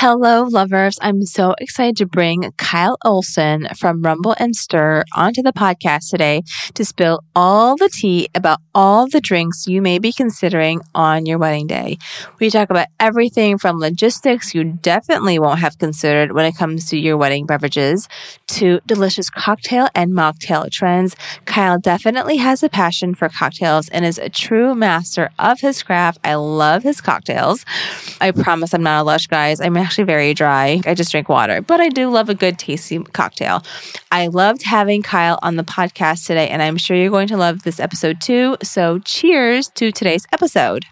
Hello, lovers. I'm so excited to bring Kyle Olson from Rumble and Stir onto the podcast today to spill all the tea about all the drinks you may be considering on your wedding day. We talk about everything from logistics you definitely won't have considered when it comes to your wedding beverages to delicious cocktail and mocktail trends. Kyle definitely has a passion for cocktails and is a true master of his craft. I love his cocktails. I promise I'm not a lush, guys. I'm actually very dry. I just drink water, but I do love a good tasty cocktail. I loved having Kyle on the podcast today, and I'm sure you're going to love this episode too. So, cheers to today's episode.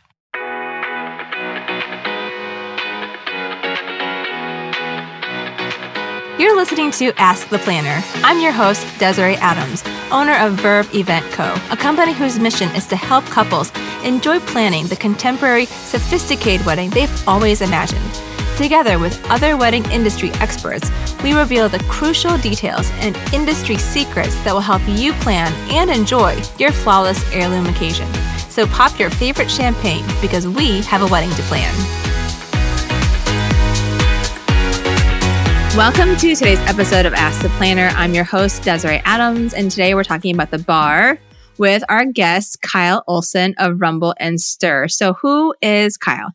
You're listening to Ask the Planner. I'm your host, Desiree Adams, owner of Verve Event Co., a company whose mission is to help couples enjoy planning the contemporary, sophisticated wedding they've always imagined. Together with other wedding industry experts, we reveal the crucial details and industry secrets that will help you plan and enjoy your flawless heirloom occasion. So pop your favorite champagne because we have a wedding to plan. Welcome to today's episode of Ask the Planner. I'm your host, Desiree Adams, and today we're talking about the bar with our guest, Kyle Olson of Rumble and Stir. So, who is Kyle?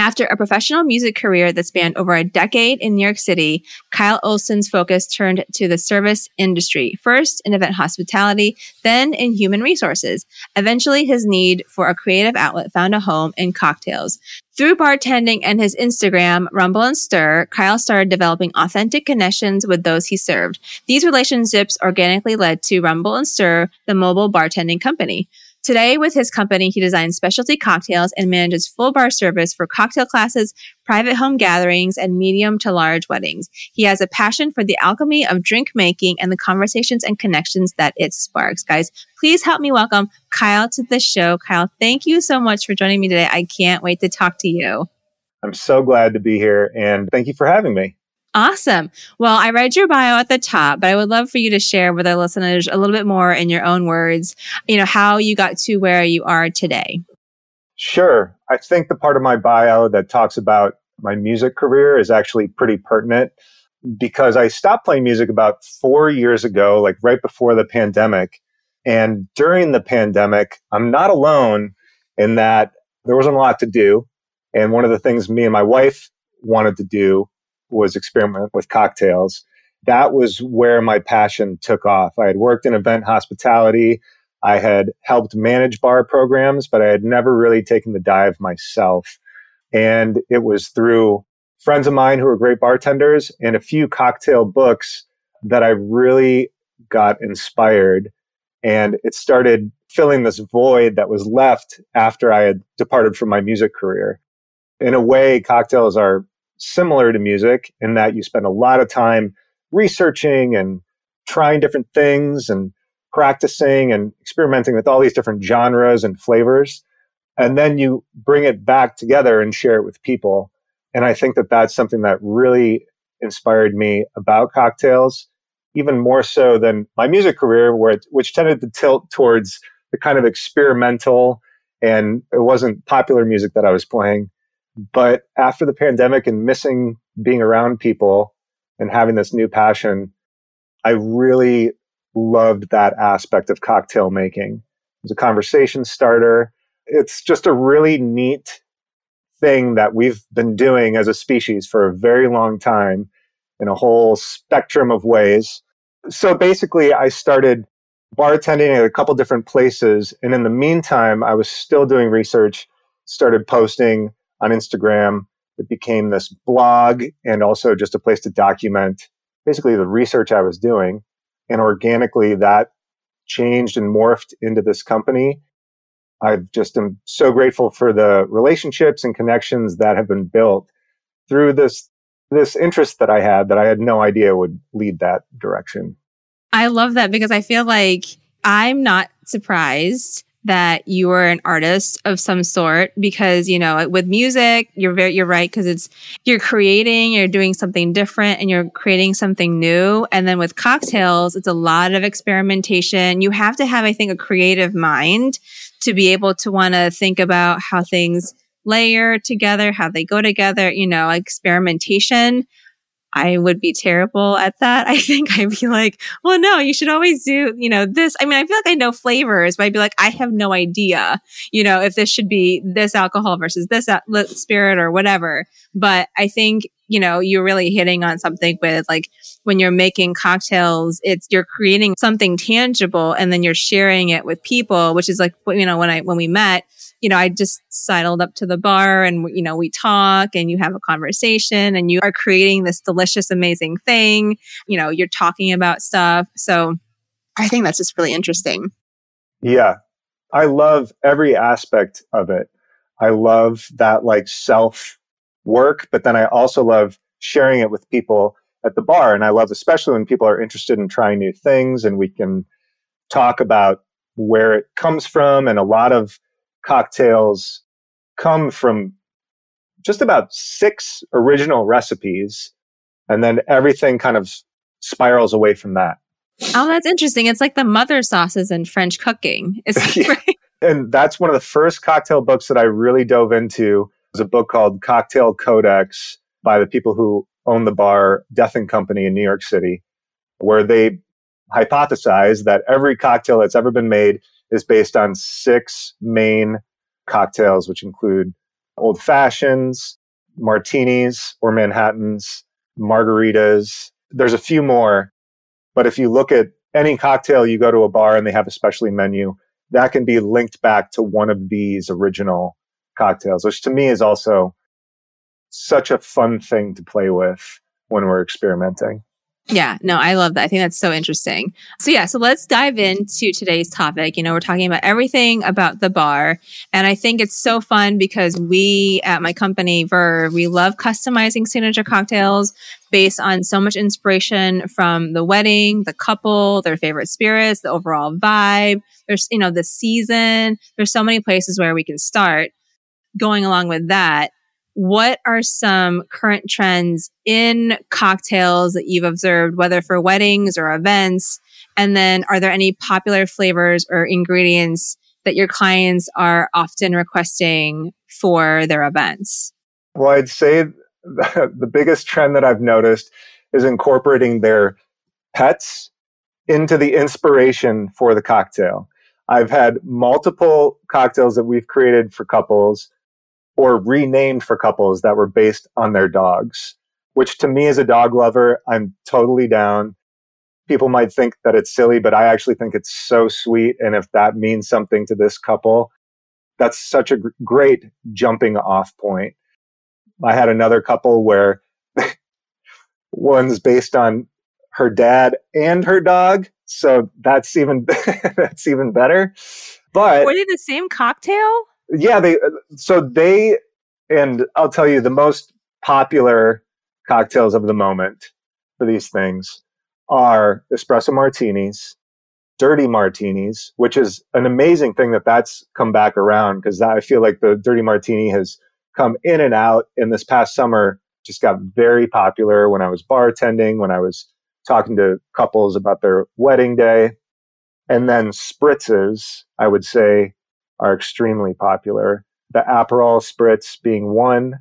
After a professional music career that spanned over a decade in New York City, Kyle Olson's focus turned to the service industry, first in event hospitality, then in human resources. Eventually, his need for a creative outlet found a home in cocktails. Through bartending and his Instagram, Rumble and Stir, Kyle started developing authentic connections with those he served. These relationships organically led to Rumble and Stir, the mobile bartending company. Today, with his company, he designs specialty cocktails and manages full bar service for cocktail classes, private home gatherings, and medium to large weddings. He has a passion for the alchemy of drink making and the conversations and connections that it sparks. Guys, please help me welcome Kyle to the show. Kyle, thank you so much for joining me today. I can't wait to talk to you. I'm so glad to be here and thank you for having me. Awesome. Well, I read your bio at the top, but I would love for you to share with our listeners a little bit more in your own words, you know, how you got to where you are today. Sure. I think the part of my bio that talks about my music career is actually pretty pertinent because I stopped playing music about four years ago, like right before the pandemic. And during the pandemic, I'm not alone in that there wasn't a lot to do. And one of the things me and my wife wanted to do was experiment with cocktails. That was where my passion took off. I had worked in event hospitality. I had helped manage bar programs, but I had never really taken the dive myself. And it was through friends of mine who were great bartenders and a few cocktail books that I really got inspired. And it started filling this void that was left after I had departed from my music career. In a way, cocktails are similar to music in that you spend a lot of time researching and trying different things and practicing and experimenting with all these different genres and flavors. And then you bring it back together and share it with people. And I think that that's something that really inspired me about cocktails, even more so than my music career, where it, which tended to tilt towards the kind of experimental and it wasn't popular music that I was playing. But after the pandemic and missing being around people and having this new passion, I really loved that aspect of cocktail making. It was a conversation starter. It's just a really neat thing that we've been doing as a species for a very long time in a whole spectrum of ways. So basically, I started bartending at a couple different places. And in the meantime, I was still doing research, started posting on Instagram. It became this blog and also just a place to document basically the research I was doing. And organically, that changed and morphed into this company. I just am so grateful for the relationships and connections that have been built through this this interest that I had that I had no idea would lead that direction. I love that because I feel like I'm not surprised that you are an artist of some sort because you know with music you're very you're right because it's you're creating you're doing something different and you're creating something new and then with cocktails it's a lot of experimentation you have to have i think a creative mind to be able to want to think about how things layer together, how they go together, you know, experimentation. I would be terrible at that. I think I'd be like, well, no, you should always do, you know, this. I mean, I feel like I know flavors, but I'd be like, I have no idea, you know, if this should be this alcohol versus this spirit or whatever. But I think, you know, you're really hitting on something with like when you're making cocktails, it's you're creating something tangible and then you're sharing it with people, which is like, you know, when I, when we met, you know, I just sidled up to the bar and, you know, we talk and you have a conversation and you are creating this delicious, amazing thing. You know, you're talking about stuff. So I think that's just really interesting. Yeah. I love every aspect of it. I love that like self work, but then I also love sharing it with people at the bar. And I love, especially when people are interested in trying new things and we can talk about where it comes from. And a lot of cocktails come from just about six original recipes. And then everything kind of spirals away from that. Oh, that's interesting. It's like the mother sauces in French cooking. right? And that's one of the first cocktail books that I really dove into. It was a book called Cocktail Codex by the people who own the bar Death and Company in New York City, where they hypothesized that every cocktail that's ever been made is based on six main cocktails, which include old fashions, martinis or Manhattans, margaritas. There's a few more, but if you look at any cocktail, you go to a bar and they have a specialty menu, that can be linked back to one of these original cocktails, which to me is also such a fun thing to play with when we're experimenting. Yeah, no, I love that. I think that's so interesting. So yeah, so let's dive into today's topic. You know, we're talking about everything about the bar. And I think it's so fun because we at my company, Verve, we love customizing signature cocktails based on so much inspiration from the wedding, the couple, their favorite spirits, the overall vibe. There's, you know, the season. There's so many places where we can start. Going along with that, what are some current trends in cocktails that you've observed, whether for weddings or events? And then are there any popular flavors or ingredients that your clients are often requesting for their events? Well, I'd say the biggest trend that I've noticed is incorporating their pets into the inspiration for the cocktail. I've had multiple cocktails that we've created for couples or renamed for couples that were based on their dogs, which to me as a dog lover, I'm totally down. People might think that it's silly, but I actually think it's so sweet. And if that means something to this couple, that's such a g- great jumping off point. I had another couple where one's based on her dad and her dog. So that's even, that's even better. But were they the same cocktail? Yeah, they so they and I'll tell you the most popular cocktails of the moment for these things are espresso martinis, dirty martinis, which is an amazing thing that that's come back around because I feel like the dirty martini has come in and out. In this past summer, just got very popular when I was bartending, when I was talking to couples about their wedding day. And then spritzes, I would say, are extremely popular. The Aperol Spritz being one,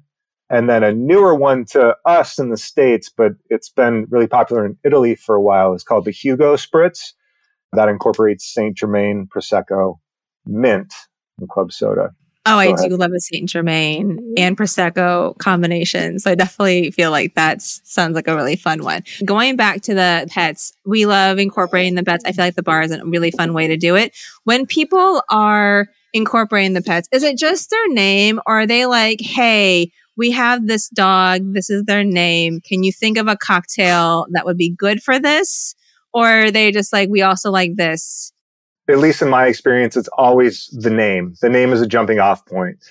and then a newer one to us in the States, but it's been really popular in Italy for a while, is called the Hugo Spritz. That incorporates Saint Germain, Prosecco, mint, and club soda. Oh, Go I ahead. do love a Saint Germain and Prosecco combination. So I definitely feel like that sounds like a really fun one. Going back to the pets, we love incorporating the pets. I feel like the bar is a really fun way to do it. When people are incorporating the pets? Is it just their name or are they like, hey, we have this dog. This is their name. Can you think of a cocktail that would be good for this? Or are they just like, we also like this? At least in my experience, it's always the name. The name is a jumping off point.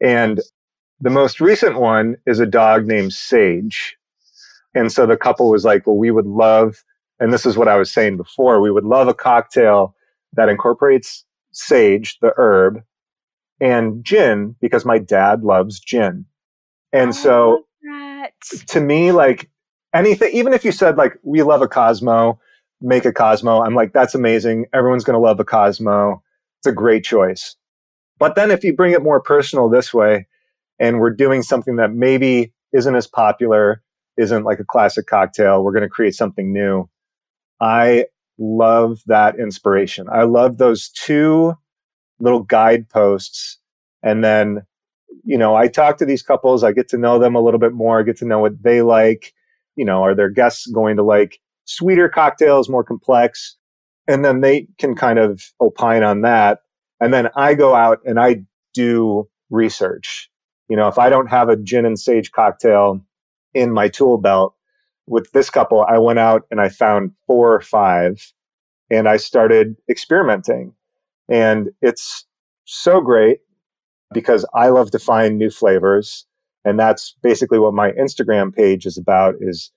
And the most recent one is a dog named Sage. And so the couple was like, well, we would love, and this is what I was saying before, we would love a cocktail that incorporates sage, the herb, and gin because my dad loves gin. And so oh, to me, like anything, even if you said like, we love a Cosmo, make a Cosmo, I'm like, that's amazing. Everyone's going to love a Cosmo. It's a great choice. But then if you bring it more personal this way, and we're doing something that maybe isn't as popular, isn't like a classic cocktail. We're going to create something new. I love that inspiration. I love those two little guideposts. And then, you know, I talk to these couples, I get to know them a little bit more, I get to know what they like. You know, are their guests going to like sweeter cocktails, more complex? And then they can kind of opine on that. And then I go out and I do research. You know, if I don't have a gin and sage cocktail in my tool belt with this couple, I went out and I found four or five and I started experimenting. And it's so great because I love to find new flavors. And that's basically what my Instagram page is about is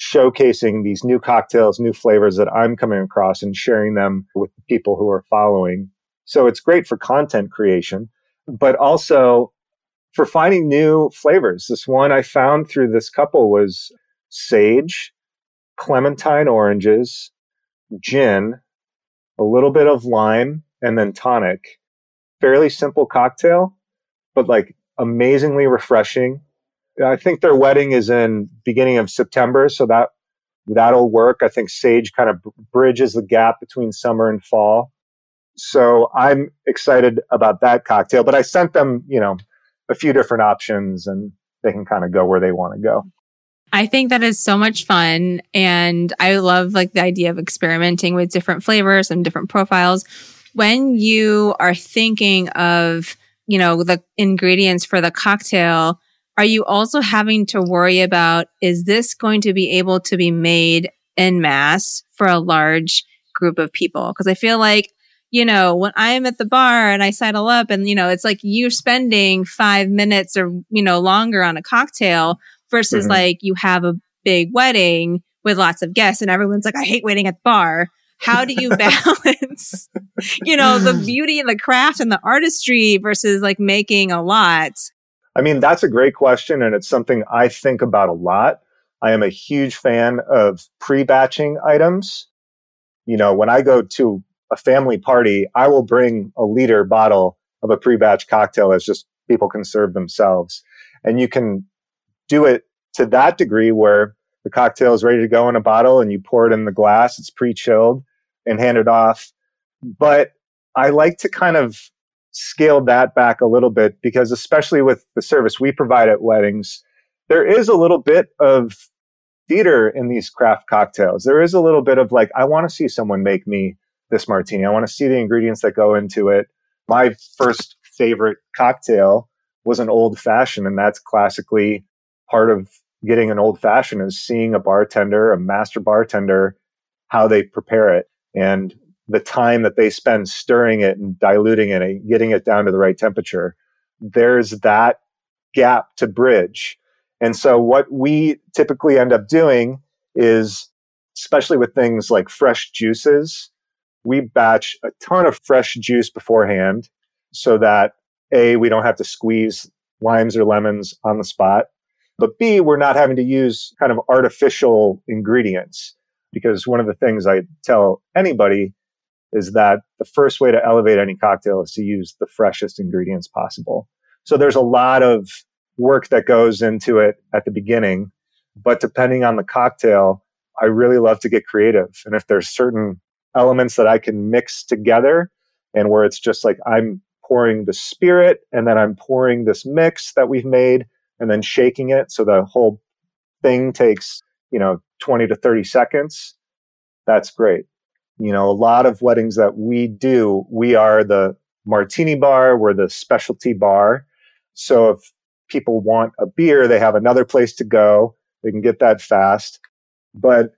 showcasing these new cocktails, new flavors that I'm coming across and sharing them with the people who are following. So it's great for content creation, but also for finding new flavors. This one I found through this couple was sage, clementine oranges, gin, a little bit of lime, and then tonic. Fairly simple cocktail, but like amazingly refreshing. I think their wedding is in beginning of September, so that that'll work. I think Sage kind of bridges the gap between summer and fall. So I'm excited about that cocktail, but I sent them, you know, a few different options and they can kind of go where they want to go. I think that is so much fun. And I love like the idea of experimenting with different flavors and different profiles. When you are thinking of, you know, the ingredients for the cocktail, are you also having to worry about is this going to be able to be made en masse for a large group of people? Because I feel like, you know, when I'm at the bar and I sidle up and, you know, it's like you're spending five minutes or, you know, longer on a cocktail versus mm-hmm. like you have a big wedding with lots of guests and everyone's like, I hate waiting at the bar. How do you balance, you know, the beauty and the craft and the artistry versus like making a lot? I mean, that's a great question. And it's something I think about a lot. I am a huge fan of pre batching items. You know, when I go to a family party, I will bring a liter bottle of a pre batch cocktail as just people can serve themselves. And you can do it to that degree where the cocktail is ready to go in a bottle and you pour it in the glass, it's pre chilled and hand it off. But I like to kind of scale that back a little bit because, especially with the service we provide at weddings, there is a little bit of theater in these craft cocktails. There is a little bit of like, I want to see someone make me this martini. I want to see the ingredients that go into it. My first favorite cocktail was an old fashioned, and that's classically part of getting an old fashioned is seeing a bartender, a master bartender, how they prepare it and the time that they spend stirring it and diluting it and getting it down to the right temperature. There's that gap to bridge. And so what we typically end up doing is, especially with things like fresh juices, we batch a ton of fresh juice beforehand so that A, we don't have to squeeze limes or lemons on the spot. But B, we're not having to use kind of artificial ingredients because one of the things I tell anybody is that the first way to elevate any cocktail is to use the freshest ingredients possible. So there's a lot of work that goes into it at the beginning, but depending on the cocktail, I really love to get creative. And if there's certain elements that I can mix together and where it's just like I'm pouring the spirit and then I'm pouring this mix that we've made and then shaking it so the whole thing takes, you know, 20 to 30 seconds, that's great. You know, a lot of weddings that we do, we are the martini bar, we're the specialty bar. So if people want a beer, they have another place to go. They can get that fast. But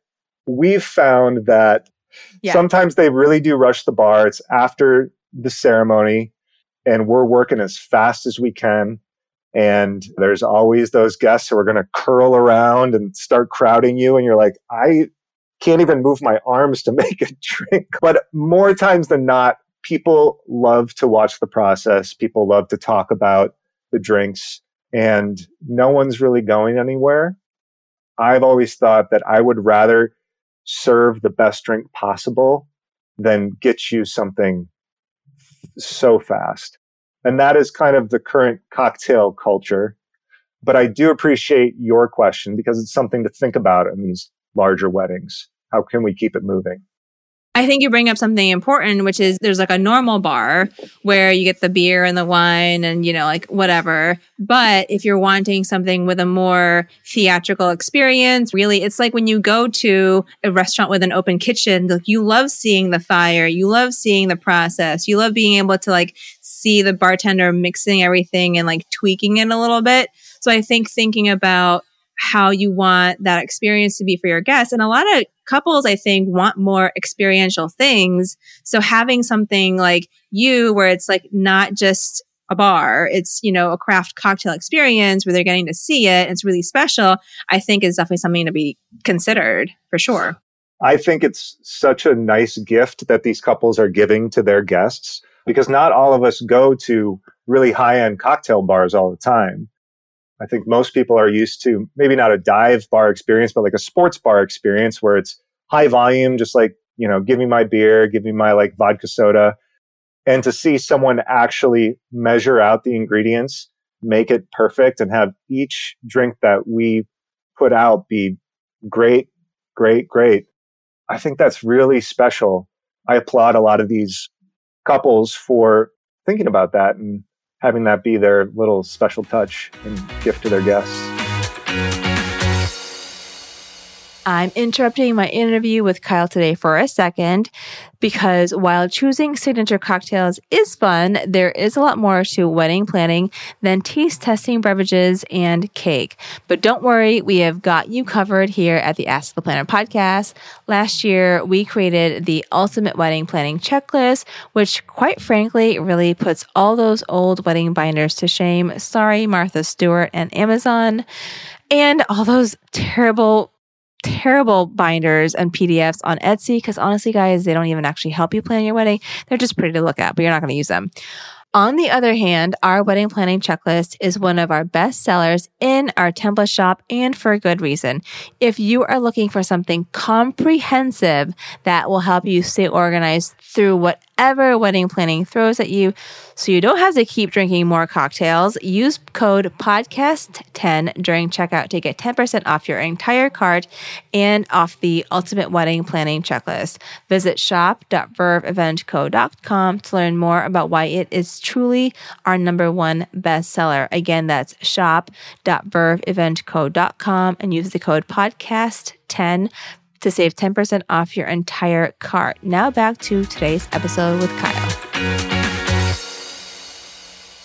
we've found that yeah. sometimes they really do rush the bar. It's after the ceremony, and we're working as fast as we can. And there's always those guests who are going to curl around and start crowding you. And you're like, I can't even move my arms to make a drink. But more times than not, people love to watch the process. People love to talk about the drinks and no one's really going anywhere. I've always thought that I would rather serve the best drink possible than get you something so fast. And that is kind of the current cocktail culture. But I do appreciate your question because it's something to think about in these larger weddings. How can we keep it moving? I think you bring up something important, which is there's like a normal bar where you get the beer and the wine and, you know, like whatever. But if you're wanting something with a more theatrical experience, really, it's like when you go to a restaurant with an open kitchen, like you love seeing the fire, you love seeing the process, you love being able to like see the bartender mixing everything and like tweaking it a little bit. So I think thinking about how you want that experience to be for your guests. And a lot of couples, I think, want more experiential things. So having something like you, where it's like not just a bar, it's, you know, a craft cocktail experience where they're getting to see it. It's really special. I think is definitely something to be considered for sure. I think it's such a nice gift that these couples are giving to their guests because not all of us go to really high end cocktail bars all the time. I think most people are used to maybe not a dive bar experience, but like a sports bar experience where it's high volume, just like, you know, give me my beer, give me my like vodka soda. And to see someone actually measure out the ingredients, make it perfect, and have each drink that we put out be great, great, great. I think that's really special. I applaud a lot of these couples for thinking about that and having that be their little special touch and gift to their guests. I'm interrupting my interview with Kyle today for a second because while choosing signature cocktails is fun, there is a lot more to wedding planning than taste testing beverages and cake. But don't worry, we have got you covered here at the Ask the Planner podcast. Last year, we created the ultimate wedding planning checklist, which quite frankly really puts all those old wedding binders to shame. Sorry, Martha Stewart and Amazon. And all those terrible terrible binders and PDFs on Etsy because honestly, guys, they don't even actually help you plan your wedding. They're just pretty to look at, but you're not going to use them. On the other hand, our wedding planning checklist is one of our best sellers in our template shop and for a good reason. If you are looking for something comprehensive that will help you stay organized through whatever wedding planning throws at you, so you don't have to keep drinking more cocktails, use code podcast10 during checkout to get 10% off your entire cart and off the ultimate wedding planning checklist. Visit shop.verveeventco.com to learn more about why it is truly our number one bestseller. Again, that's shop.verveeventco.com and use the code podcast10 to save 10% off your entire cart. Now back to today's episode with Kyle.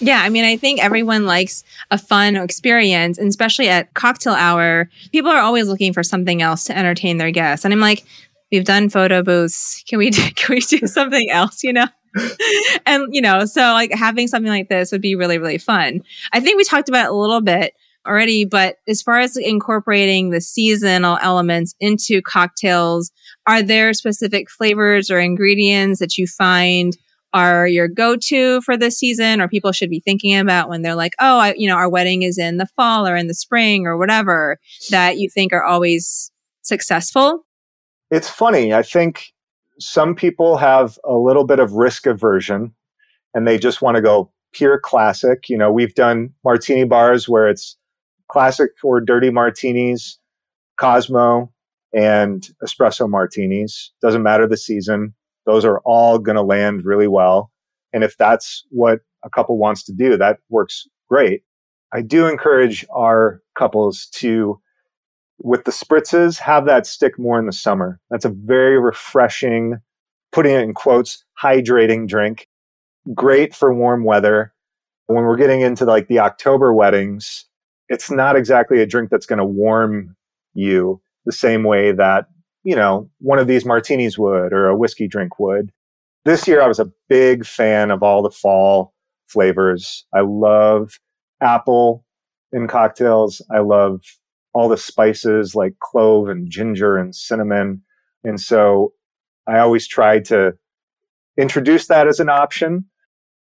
Yeah, I mean, I think everyone likes a fun experience, and especially at cocktail hour, people are always looking for something else to entertain their guests. And I'm like, we've done photo booths. Can we do, can we do something else? You know. and you know, so like having something like this would be really, really fun. I think we talked about it a little bit already, but as far as incorporating the seasonal elements into cocktails, are there specific flavors or ingredients that you find are your go-to for this season or people should be thinking about when they're like, oh, I, you know, our wedding is in the fall or in the spring or whatever that you think are always successful? It's funny. I think some people have a little bit of risk aversion and they just want to go pure classic. You know, we've done martini bars where it's classic or dirty martinis, Cosmo, and espresso martinis. Doesn't matter the season those are all going to land really well. And if that's what a couple wants to do, that works great. I do encourage our couples to, with the spritzes, have that stick more in the summer. That's a very refreshing, putting it in quotes, hydrating drink. Great for warm weather. When we're getting into like the October weddings, it's not exactly a drink that's going to warm you the same way that you know, one of these martinis would or a whiskey drink would. This year, I was a big fan of all the fall flavors. I love apple in cocktails. I love all the spices like clove and ginger and cinnamon. And so I always tried to introduce that as an option.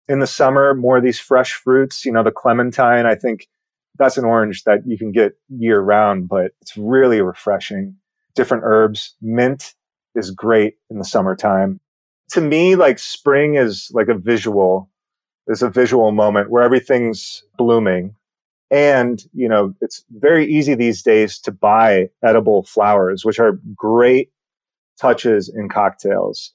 In the summer, more of these fresh fruits, you know, the clementine, I think that's an orange that you can get year round, but it's really refreshing different herbs. Mint is great in the summertime. To me, like spring is like a visual. is a visual moment where everything's blooming. And, you know, it's very easy these days to buy edible flowers, which are great touches in cocktails.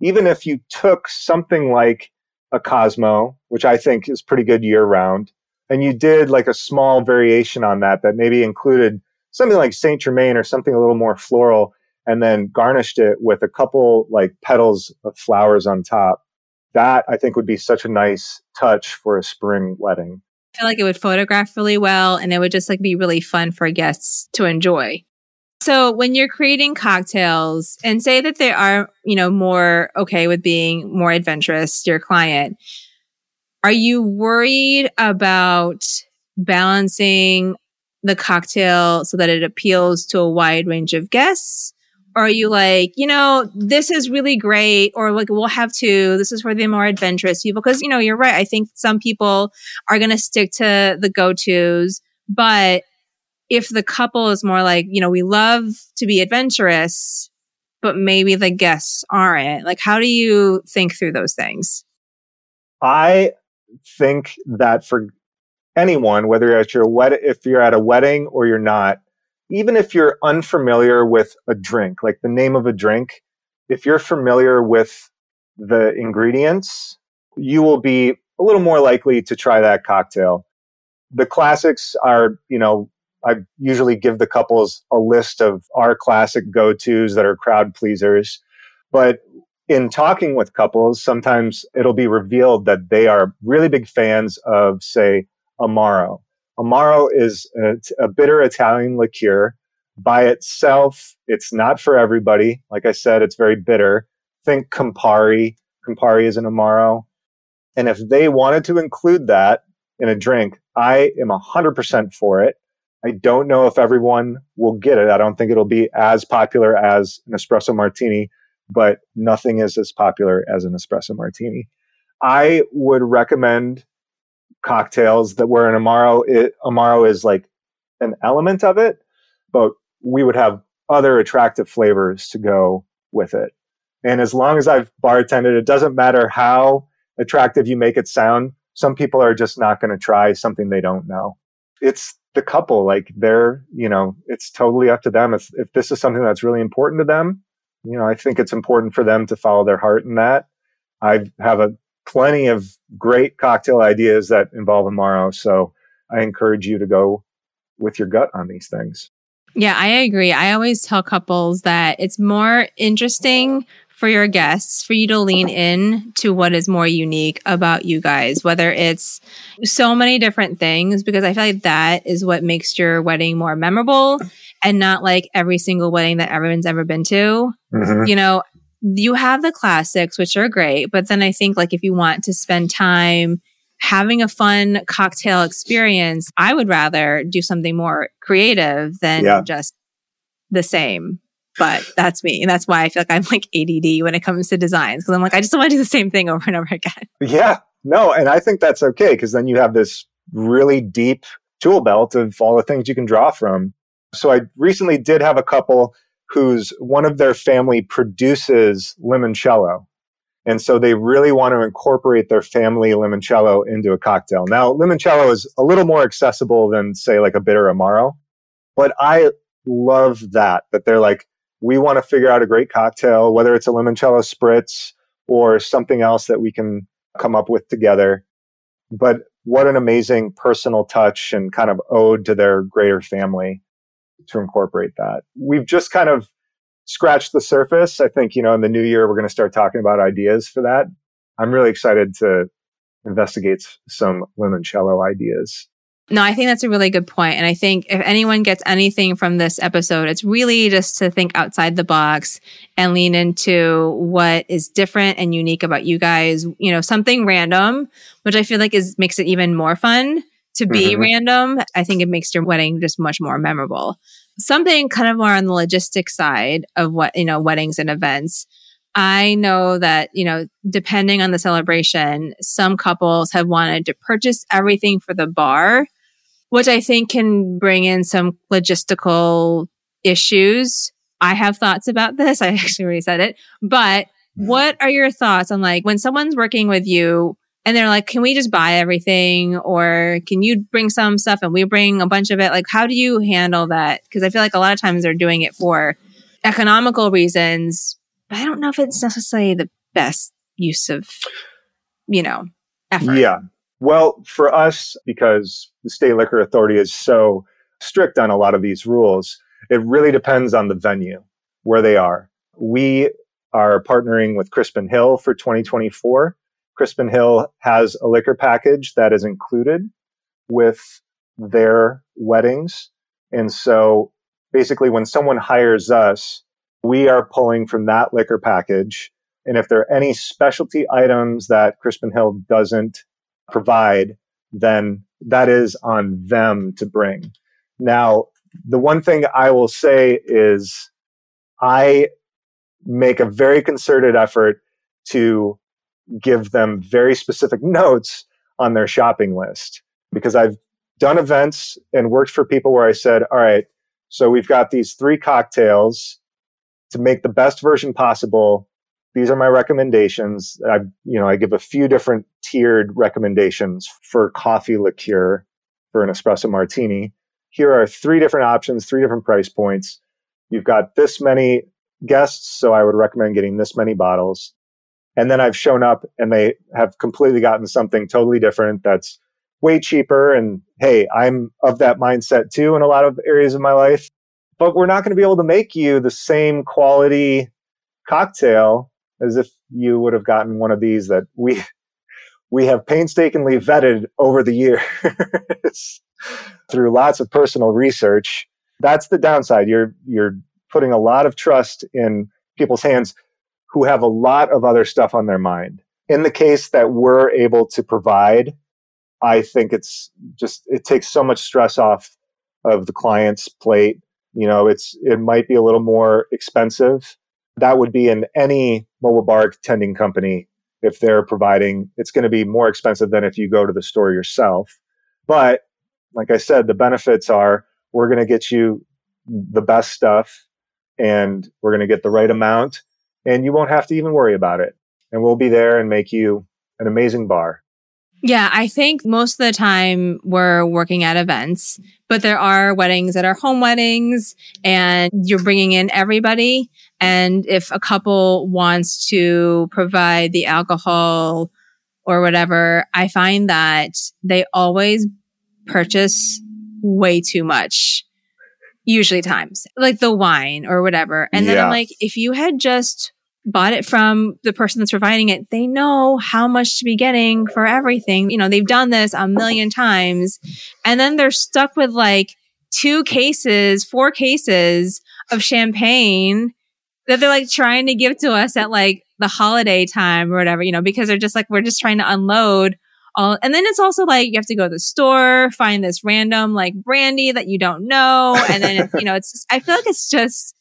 Even if you took something like a Cosmo, which I think is pretty good year round, and you did like a small variation on that that maybe included something like Saint Germain or something a little more floral, and then garnished it with a couple like petals of flowers on top. That I think would be such a nice touch for a spring wedding. I feel like it would photograph really well and it would just like be really fun for guests to enjoy. So when you're creating cocktails and say that they are, you know, more okay with being more adventurous, your client, are you worried about balancing the cocktail so that it appeals to a wide range of guests? Or are you like, you know, this is really great, or like, we'll have to, this is for the more adventurous people? Because, you know, you're right. I think some people are going to stick to the go tos, but if the couple is more like, you know, we love to be adventurous, but maybe the guests aren't, like, how do you think through those things? I think that for anyone, whether you're at your wed- if you're at a wedding or you're not, even if you're unfamiliar with a drink, like the name of a drink, if you're familiar with the ingredients, you will be a little more likely to try that cocktail. The classics are, you know, I usually give the couples a list of our classic go tos that are crowd pleasers. But in talking with couples, sometimes it'll be revealed that they are really big fans of, say, Amaro. Amaro is a, a bitter Italian liqueur. By itself, it's not for everybody. Like I said, it's very bitter. Think Campari. Campari is an Amaro. And if they wanted to include that in a drink, I am 100% for it. I don't know if everyone will get it. I don't think it'll be as popular as an espresso martini, but nothing is as popular as an espresso martini. I would recommend cocktails that where an amaro it, amaro is like an element of it, but we would have other attractive flavors to go with it. And as long as I've bartended, it doesn't matter how attractive you make it sound. Some people are just not going to try something they don't know. It's the couple, like they're, you know, it's totally up to them. If, if this is something that's really important to them, you know, I think it's important for them to follow their heart in that. I have a plenty of great cocktail ideas that involve Amaro. So I encourage you to go with your gut on these things. Yeah, I agree. I always tell couples that it's more interesting for your guests for you to lean in to what is more unique about you guys, whether it's so many different things, because I feel like that is what makes your wedding more memorable and not like every single wedding that everyone's ever been to. Mm-hmm. You know, you have the classics, which are great, but then I think like if you want to spend time having a fun cocktail experience, I would rather do something more creative than yeah. just the same but that's me. And that's why I feel like I'm like ADD when it comes to designs because I'm like, I just want to do the same thing over and over again. Yeah. No. And I think that's okay because then you have this really deep tool belt of all the things you can draw from. So I recently did have a couple whose one of their family produces limoncello. And so they really want to incorporate their family limoncello into a cocktail. Now, limoncello is a little more accessible than, say, like a bitter Amaro. But I love that, that they're like, we want to figure out a great cocktail, whether it's a limoncello spritz or something else that we can come up with together. But what an amazing personal touch and kind of ode to their greater family to incorporate that. We've just kind of scratched the surface. I think, you know, in the new year, we're going to start talking about ideas for that. I'm really excited to investigate some limoncello ideas. No, I think that's a really good point. And I think if anyone gets anything from this episode, it's really just to think outside the box and lean into what is different and unique about you guys. You know, something random, which I feel like is makes it even more fun to be mm-hmm. random. I think it makes your wedding just much more memorable. Something kind of more on the logistics side of what, you know, weddings and events. I know that, you know, depending on the celebration, some couples have wanted to purchase everything for the bar which I think can bring in some logistical issues. I have thoughts about this. I actually already said it, but mm-hmm. what are your thoughts on like when someone's working with you and they're like, can we just buy everything or can you bring some stuff and we bring a bunch of it? Like, how do you handle that? Because I feel like a lot of times they're doing it for economical reasons, but I don't know if it's necessarily the best use of, you know, effort. Yeah. Well, for us, because the state liquor authority is so strict on a lot of these rules, it really depends on the venue where they are. We are partnering with Crispin Hill for 2024 Crispin Hill has a liquor package that is included with their weddings. And so basically, when someone hires us, we are pulling from that liquor package. And if there are any specialty items that Crispin Hill doesn't provide, then that is on them to bring. Now, the one thing I will say is I make a very concerted effort to give them very specific notes on their shopping list because I've done events and worked for people where I said, all right, so we've got these three cocktails to make the best version possible. These are my recommendations. I, you know, I give a few different tiered recommendations for coffee liqueur for an espresso martini. Here are three different options, three different price points. You've got this many guests, so I would recommend getting this many bottles. And then I've shown up and they have completely gotten something totally different that's way cheaper. And hey, I'm of that mindset too in a lot of areas of my life. But we're not going to be able to make you the same quality cocktail as if you would have gotten one of these that we we have painstakingly vetted over the years through lots of personal research. That's the downside. You're you're putting a lot of trust in people's hands who have a lot of other stuff on their mind. In the case that we're able to provide, I think it's just, it takes so much stress off of the client's plate. You know, it's, it might be a little more expensive. That would be in any mobile bar tending company. If they're providing, it's going to be more expensive than if you go to the store yourself. But like I said, the benefits are we're going to get you the best stuff and we're going to get the right amount and you won't have to even worry about it. And we'll be there and make you an amazing bar. Yeah, I think most of the time we're working at events, but there are weddings that are home weddings and you're bringing in everybody. And if a couple wants to provide the alcohol or whatever, I find that they always purchase way too much. Usually times like the wine or whatever. And then. I'm like, if you had just bought it from the person that's providing it, they know how much to be getting for everything. You know, they've done this a million times and then they're stuck with like two cases, four cases of champagne that they're like trying to give to us at like the holiday time or whatever, you know, because they're just like, we're just trying to unload all. And then it's also like you have to go to the store, find this random like brandy that you don't know. And then, it's, you know, it's, just, I feel like it's just,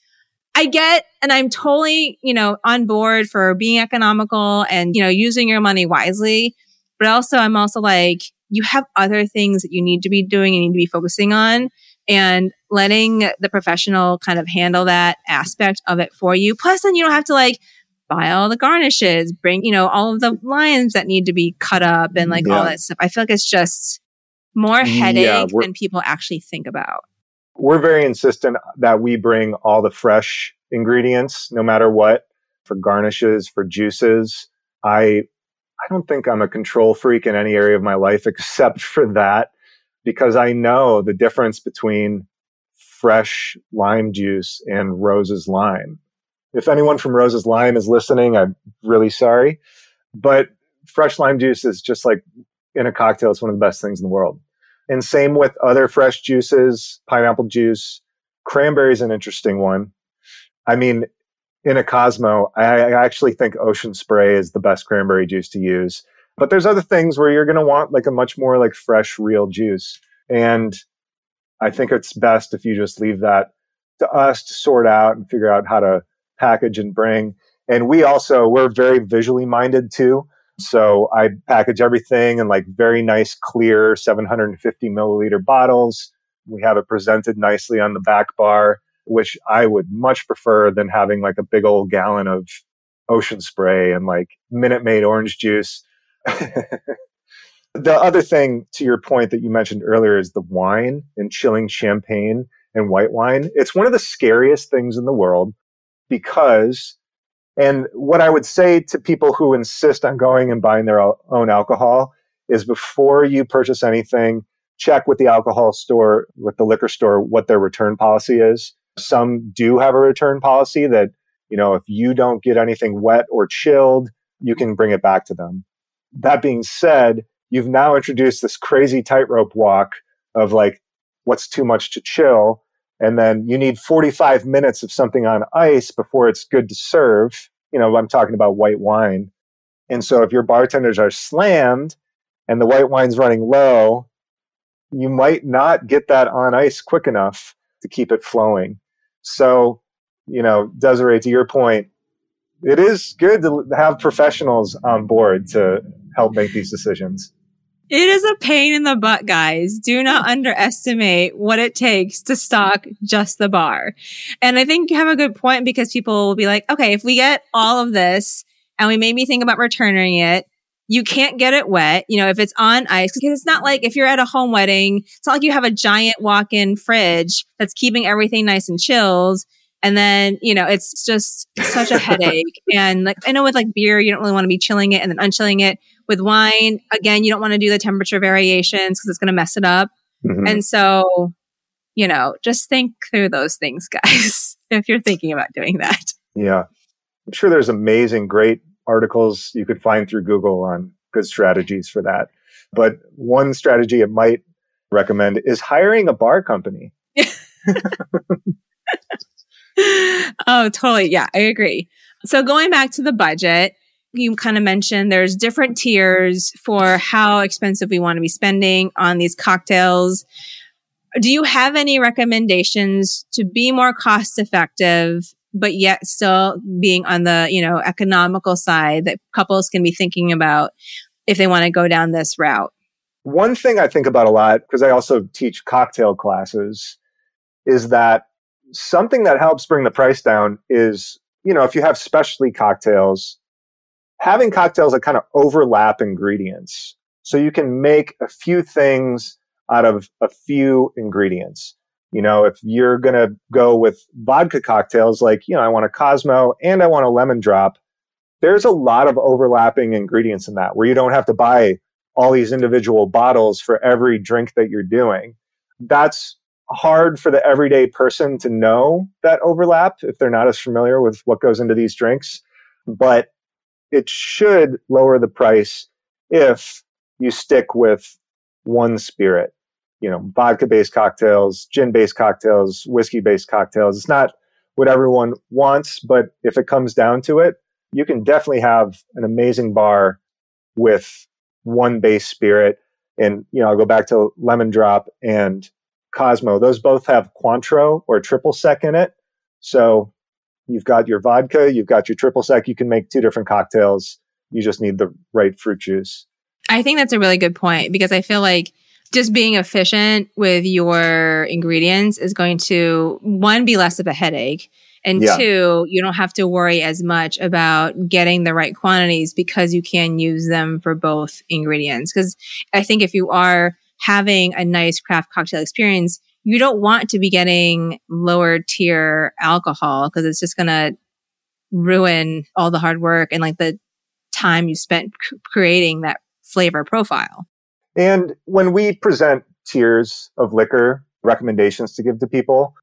I get, and I'm totally, you know, on board for being economical and, you know, using your money wisely. But also, I'm also like, you have other things that you need to be doing and need to be focusing on and letting the professional kind of handle that aspect of it for you. Plus, then you don't have to like buy all the garnishes, bring, you know, all of the lines that need to be cut up and like yeah. all that stuff. I feel like it's just more headache yeah, than people actually think about we're very insistent that we bring all the fresh ingredients, no matter what, for garnishes, for juices. I, I don't think I'm a control freak in any area of my life except for that, because I know the difference between fresh lime juice and Rose's lime. If anyone from Rose's lime is listening, I'm really sorry, but fresh lime juice is just like in a cocktail. It's one of the best things in the world. And same with other fresh juices, pineapple juice. Cranberry is an interesting one. I mean, in a Cosmo, I, I actually think ocean spray is the best cranberry juice to use. But there's other things where you're going to want like a much more like fresh, real juice. And I think it's best if you just leave that to us to sort out and figure out how to package and bring. And we also, we're very visually minded too. So I package everything in like very nice, clear 750 milliliter bottles. We have it presented nicely on the back bar, which I would much prefer than having like a big old gallon of ocean spray and like Minute Maid orange juice. the other thing to your point that you mentioned earlier is the wine and chilling champagne and white wine. It's one of the scariest things in the world because, and what I would say to people who insist on going and buying their own alcohol is before you purchase anything, check with the alcohol store, with the liquor store, what their return policy is. Some do have a return policy that, you know, if you don't get anything wet or chilled, you can bring it back to them. That being said, you've now introduced this crazy tightrope walk of like, what's too much to chill? And then you need 45 minutes of something on ice before it's good to serve. You know, I'm talking about white wine. And so if your bartenders are slammed and the white wine's running low, you might not get that on ice quick enough to keep it flowing. So, you know, Desiree, to your point, it is good to have professionals on board to help make these decisions. It is a pain in the butt, guys. Do not underestimate what it takes to stock just the bar. And I think you have a good point because people will be like, okay, if we get all of this and we made me think about returning it, you can't get it wet. You know, if it's on ice, because it's not like if you're at a home wedding, it's not like you have a giant walk-in fridge that's keeping everything nice and chilled. And then, you know, it's just such a headache. And like, I know with like beer, you don't really want to be chilling it and then unchilling it. With wine, again, you don't want to do the temperature variations because it's going to mess it up. Mm-hmm. And so, you know, just think through those things, guys, if you're thinking about doing that. Yeah. I'm sure there's amazing, great articles you could find through Google on good strategies for that. But one strategy it might recommend is hiring a bar company. oh, totally. Yeah, I agree. So going back to the budget, you kind of mentioned there's different tiers for how expensive we want to be spending on these cocktails. Do you have any recommendations to be more cost effective but yet still being on the, you know, economical side that couples can be thinking about if they want to go down this route? One thing I think about a lot, because I also teach cocktail classes, is that something that helps bring the price down is, you know, if you have specialty cocktails, having cocktails that kind of overlap ingredients. So you can make a few things out of a few ingredients. You know, if you're going to go with vodka cocktails, like, you know, I want a Cosmo and I want a lemon drop, there's a lot of overlapping ingredients in that where you don't have to buy all these individual bottles for every drink that you're doing. That's hard for the everyday person to know that overlap if they're not as familiar with what goes into these drinks. But it should lower the price if you stick with one spirit you know, vodka based cocktails, gin based cocktails, whiskey based cocktails. It's not what everyone wants, but if it comes down to it, you can definitely have an amazing bar with one base spirit. And, you know, I'll go back to Lemon Drop and Cosmo. Those both have Cointreau or triple sec in it. So you've got your vodka, you've got your triple sec. You can make two different cocktails. You just need the right fruit juice. I think that's a really good point because I feel like just being efficient with your ingredients is going to one be less of a headache and yeah. two you don't have to worry as much about getting the right quantities because you can use them for both ingredients because i think if you are having a nice craft cocktail experience you don't want to be getting lower tier alcohol because it's just going to ruin all the hard work and like the time you spent creating that flavor profile and when we present tiers of liquor recommendations to give to people,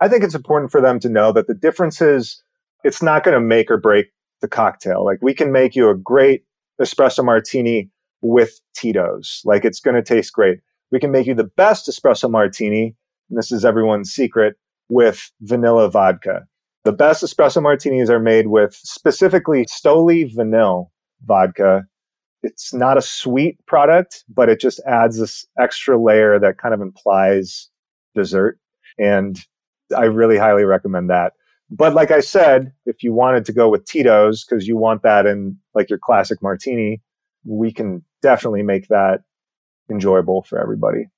I think it's important for them to know that the difference is it's not going to make or break the cocktail. Like we can make you a great espresso martini with Tito's. Like it's going to taste great. We can make you the best espresso martini. And this is everyone's secret with vanilla vodka. The best espresso martinis are made with specifically Stoli vanilla vodka it's not a sweet product, but it just adds this extra layer that kind of implies dessert. And I really highly recommend that. But like I said, if you wanted to go with Tito's because you want that in like your classic martini, we can definitely make that enjoyable for everybody.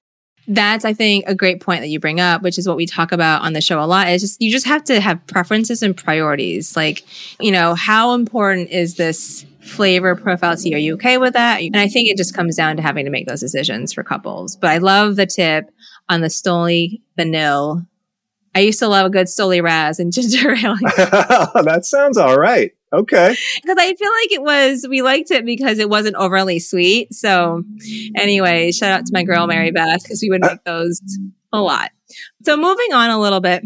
that's i think a great point that you bring up which is what we talk about on the show a lot is just you just have to have preferences and priorities. Like you know how important is this flavor profile to you? Are you okay with that? And i think it just comes down to having to make those decisions for couples. But i love the tip on the stoli vanilla i used to love a good stoli raz and ginger ale. That sounds all right Okay. Because I feel like it was, we liked it because it wasn't overly sweet. So, anyway, shout out to my girl, Mary Beth, because we would make those a lot. So, moving on a little bit,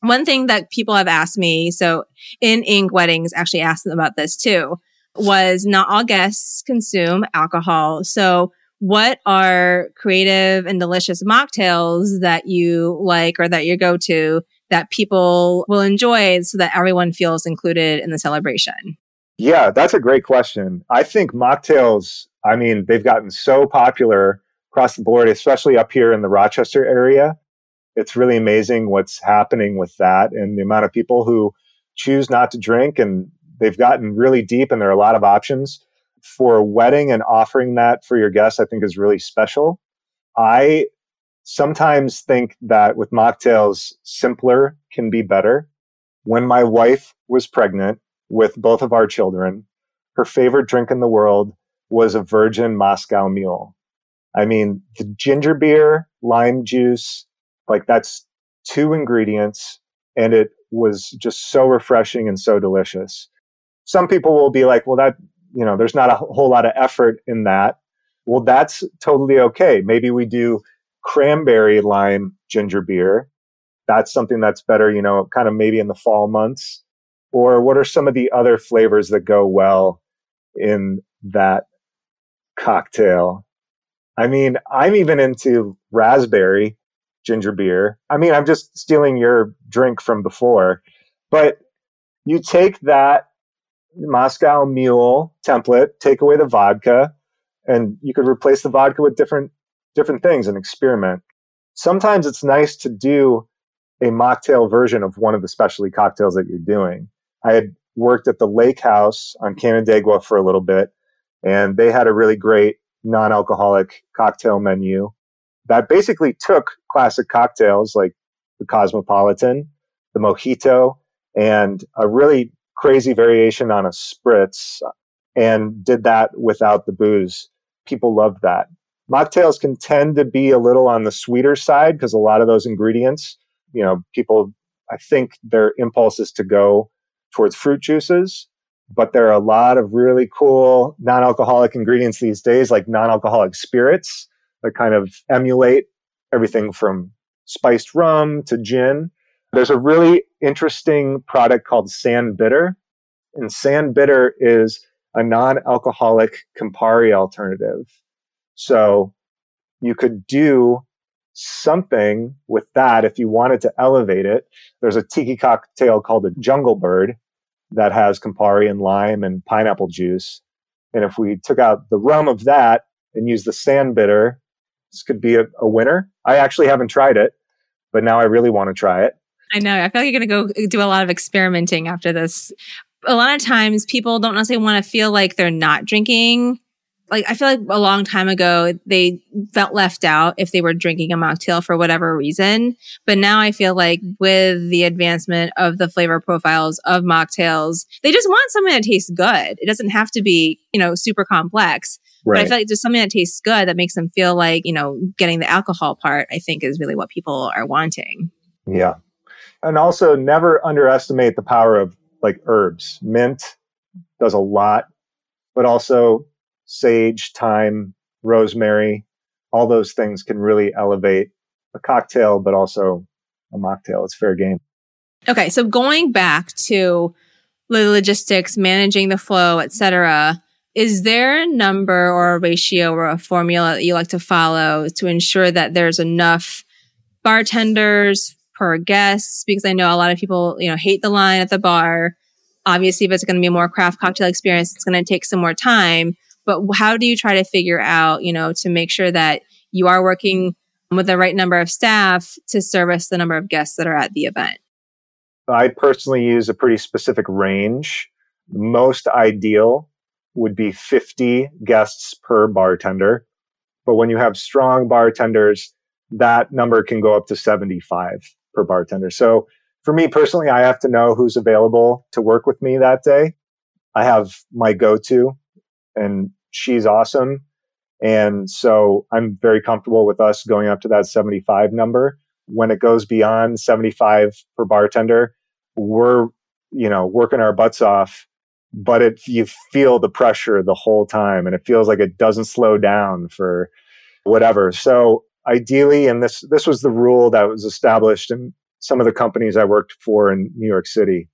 one thing that people have asked me, so in Ink Weddings actually asked them about this too, was not all guests consume alcohol. So, what are creative and delicious mocktails that you like or that you go to that people will enjoy so that everyone feels included in the celebration? Yeah, that's a great question. I think mocktails, I mean, they've gotten so popular across the board, especially up here in the Rochester area. It's really amazing what's happening with that and the amount of people who choose not to drink and they've gotten really deep and there are a lot of options for a wedding and offering that for your guests, I think is really special. I sometimes think that with mocktails, simpler can be better. When my wife was pregnant with both of our children, her favorite drink in the world was a virgin Moscow mule. I mean, the ginger beer, lime juice, like that's two ingredients and it was just so refreshing and so delicious. Some people will be like, well, that, you know, there's not a whole lot of effort in that. Well, that's totally okay. Maybe we do cranberry lime ginger beer. That's something that's better, you know, kind of maybe in the fall months. Or what are some of the other flavors that go well in that cocktail? I mean, I'm even into raspberry ginger beer. I mean, I'm just stealing your drink from before, but you take that Moscow Mule template, take away the vodka, and you could replace the vodka with different different things and experiment. Sometimes it's nice to do a mocktail version of one of the specialty cocktails that you're doing. I had worked at the Lake House on Canandaigua for a little bit, and they had a really great non-alcoholic cocktail menu that basically took classic cocktails like the Cosmopolitan, the Mojito, and a really crazy variation on a spritz and did that without the booze. People loved that. Mocktails can tend to be a little on the sweeter side because a lot of those ingredients, you know, people, I think their impulse is to go towards fruit juices, but there are a lot of really cool non alcoholic ingredients these days, like non alcoholic spirits that kind of emulate everything from spiced rum to gin. There's a really interesting product called San Bitter, and San Bitter is a non alcoholic Campari alternative. So you could do something with that if you wanted to elevate it. There's a tiki cocktail called a Jungle Bird that has Campari and lime and pineapple juice. And if we took out the rum of that and used the San Bitter, this could be a, a winner. I actually haven't tried it, but now I really want to try it. I know. I feel like you're going to go do a lot of experimenting after this. A lot of times people don't necessarily want to feel like they're not drinking like I feel like a long time ago they felt left out if they were drinking a mocktail for whatever reason. But now I feel like with the advancement of the flavor profiles of mocktails, they just want something that tastes good. It doesn't have to be, you know, super complex. Right. But I feel like just something that tastes good that makes them feel like, you know, getting the alcohol part, I think is really what people are wanting. Yeah. And also never underestimate the power of like herbs. Mint does a lot, but also sage, thyme, rosemary, all those things can really elevate a cocktail, but also a mocktail. It's fair game. Okay, so going back to the logistics, managing the flow, etc. Is there a number or a ratio or a formula that you like to follow to ensure that there's enough bartenders per guest? Because I know a lot of people, you know, hate the line at the bar. Obviously, if it's going to be a more craft cocktail experience, it's going to take some more time. But how do you try to figure out, you know, to make sure that you are working with the right number of staff to service the number of guests that are at the event? I personally use a pretty specific range. Most ideal would be 50 guests per bartender. But when you have strong bartenders, that number can go up to 75 per bartender. So for me personally, I have to know who's available to work with me that day. I have my go to and she's awesome. And so I'm very comfortable with us going up to that 75 number. When it goes beyond 75 per bartender, we're, you know, working our butts off, but it, you feel the pressure the whole time and it feels like it doesn't slow down for whatever. So ideally, and this, this was the rule that was established in some of the companies I worked for in New York City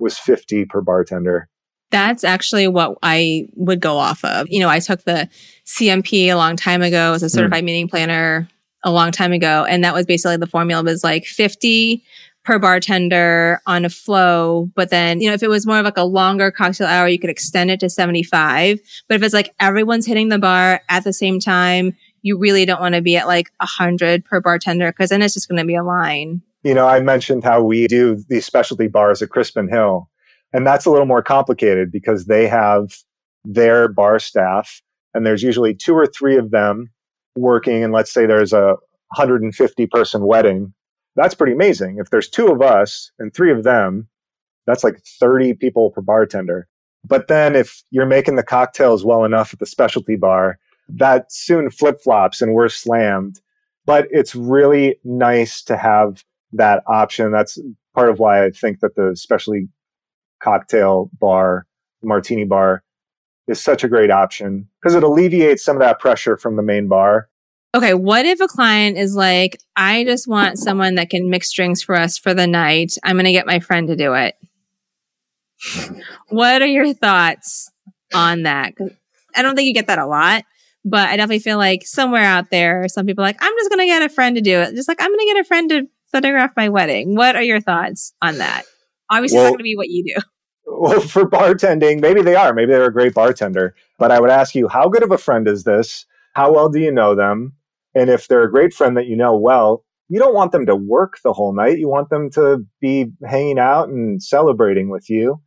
was 50 per bartender. That's actually what I would go off of. You know, I took the CMP a long time ago as a hmm. certified mm. meeting planner a long time ago. And that was basically the formula was like 50 per bartender on a flow. But then, you know, if it was more of like a longer cocktail hour, you could extend it to 75. But if it's like everyone's hitting the bar at the same time, you really don't want to be at like a hundred per bartender because then it's just going to be a line. You know, I mentioned how we do these specialty bars at Crispin Hill and that's a little more complicated because they have their bar staff and there's usually two or three of them working. And let's say there's a 150 person wedding. That's pretty amazing. If there's two of us and three of them, that's like 30 people per bartender. But then if you're making the cocktails well enough at the specialty bar, that soon flip flops and we're slammed. But it's really nice to have that option. That's part of why I think that the specialty cocktail bar, martini bar is such a great option because it alleviates some of that pressure from the main bar. Okay, what if a client is like, I just want someone that can mix drinks for us for the night. I'm going to get my friend to do it. what are your thoughts on that? I don't think you get that a lot, but I definitely feel like somewhere out there, some people like, I'm just going to get a friend to do it. Just like, I'm going to get a friend to photograph my wedding. What are your thoughts on that? Obviously, well, it's not going to be what you do. Well, for bartending, maybe they are. Maybe they're a great bartender. But I would ask you, how good of a friend is this? How well do you know them? And if they're a great friend that you know well, you don't want them to work the whole night. You want them to be hanging out and celebrating with you.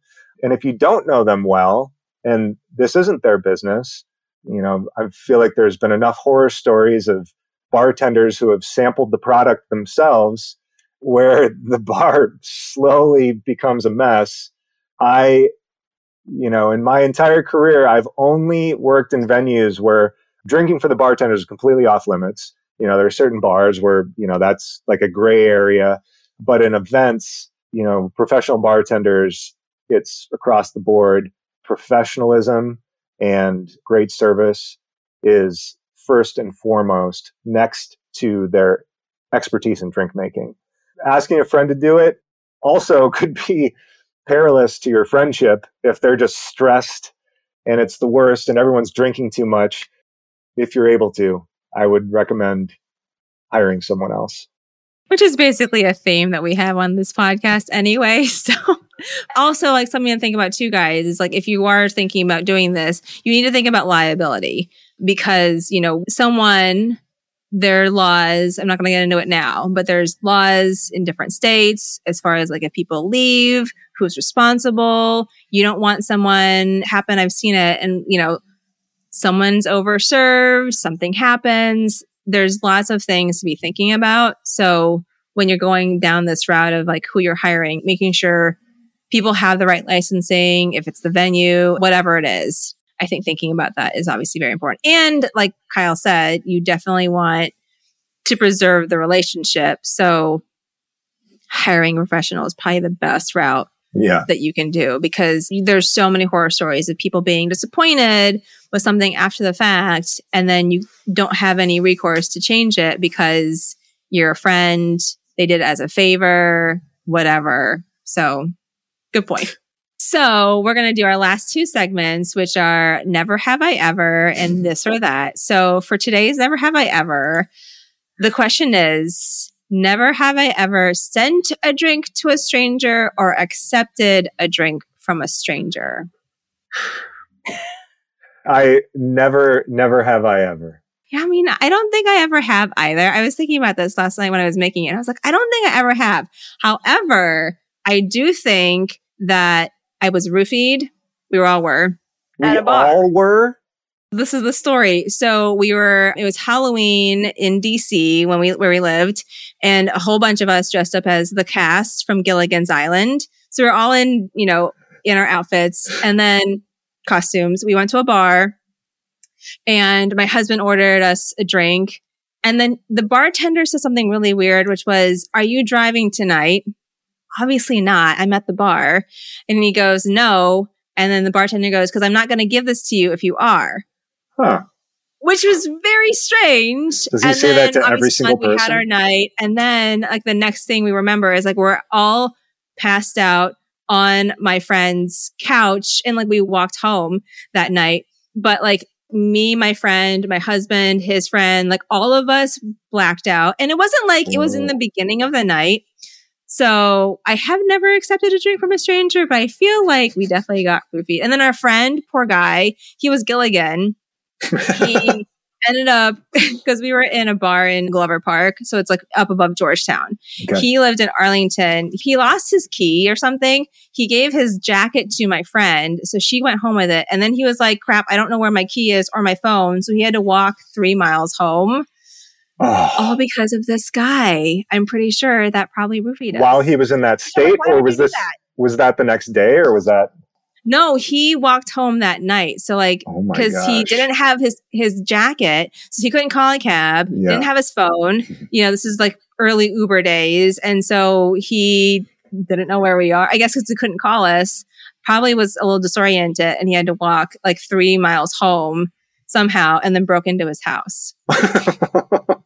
And if you don't know them well, and this isn't their business, you know, I feel like there's been enough horror stories of bartenders who have sampled the product themselves where the bar slowly becomes a mess. I, you know, in my entire career, I've only worked in venues where drinking for the bartenders is completely off limits. You know, there are certain bars where, you know, that's like a gray area. But in events, you know, professional bartenders, it's across the board. Professionalism and great service is first and foremost next to their expertise in drink making asking a friend to do it also could be perilous to your friendship if they're just stressed and it's the worst and everyone's drinking too much. If you're able to, I would recommend hiring someone else. Which is basically a theme that we have on this podcast anyway. So also like something to think about too, guys, is like if you are thinking about doing this, you need to think about liability because, you know, someone there are laws. I'm not going to get into it now, but there's laws in different states as far as like if people leave, who's responsible. You don't want someone happen. I've seen it and you know, someone's overserved, something happens. There's lots of things to be thinking about. So when you're going down this route of like who you're hiring, making sure people have the right licensing, if it's the venue, whatever it is, I think thinking about that is obviously very important. And like Kyle said, you definitely want to preserve the relationship. So hiring a professional is probably the best route yeah. that you can do because there's so many horror stories of people being disappointed with something after the fact and then you don't have any recourse to change it because you're a friend, they did it as a favor, whatever. So good point. So we're going to do our last two segments, which are never have I ever and mm-hmm. this or that. So for today's never have I ever, the question is, never have I ever sent a drink to a stranger or accepted a drink from a stranger. I never, never have I ever. Yeah, I mean, I don't think I ever have either. I was thinking about this last night when I was making it. I was like, I don't think I ever have. However, I do think that I was roofied. We were all were. We all were. This is the story. So we were, it was Halloween in DC when we, where we lived and a whole bunch of us dressed up as the cast from Gilligan's Island. So we we're all in, you know, in our outfits and then costumes. We went to a bar and my husband ordered us a drink. And then the bartender said something really weird, which was, are you driving tonight? Obviously not. I'm at the bar. And he goes, no. And then the bartender goes, cause I'm not going to give this to you if you are. Huh. Which was very strange. Does he and say that to every single person? We had our night. And then like the next thing we remember is like we're all passed out on my friend's couch and like we walked home that night. But like me, my friend, my husband, his friend, like all of us blacked out. And it wasn't like it was in oh. the beginning of the night. So I have never accepted a drink from a stranger, but I feel like we definitely got goofy. And then our friend, poor guy, he was Gilligan he ended up because we were in a bar in Glover Park, so it's like up above Georgetown. Okay. He lived in Arlington. He lost his key or something. He gave his jacket to my friend, so she went home with it. And then he was like, "Crap, I don't know where my key is or my phone," so he had to walk three miles home. Oh. All because of this guy. I'm pretty sure that probably roofied us. While he was in that state, yeah, or was this that? was that the next day, or was that no, he walked home that night. So like, because oh he didn't have his his jacket, so he couldn't call a cab. Yeah. Didn't have his phone. You know, this is like early Uber days, and so he didn't know where we are. I guess because he couldn't call us. Probably was a little disoriented, and he had to walk like three miles home somehow, and then broke into his house.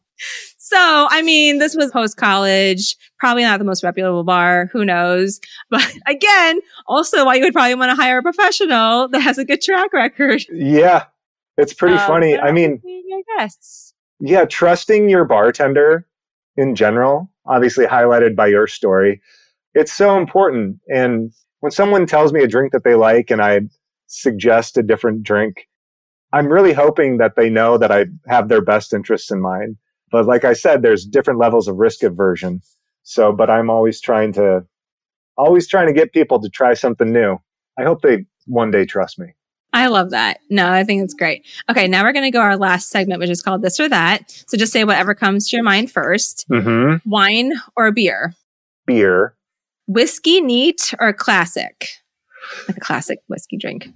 So, I mean, this was post college, probably not the most reputable bar. Who knows? But again, also why you would probably want to hire a professional that has a good track record. Yeah. It's pretty um, funny. I mean, guests. yeah, trusting your bartender in general, obviously highlighted by your story. It's so important. And when someone tells me a drink that they like and I suggest a different drink, I'm really hoping that they know that I have their best interests in mind. But like I said, there's different levels of risk aversion. So, but I'm always trying to, always trying to get people to try something new. I hope they one day trust me. I love that. No, I think it's great. Okay, now we're going to go our last segment, which is called this or that. So just say whatever comes to your mind 1st mm-hmm. Wine or beer? Beer. Whiskey neat or classic? Like a classic whiskey drink.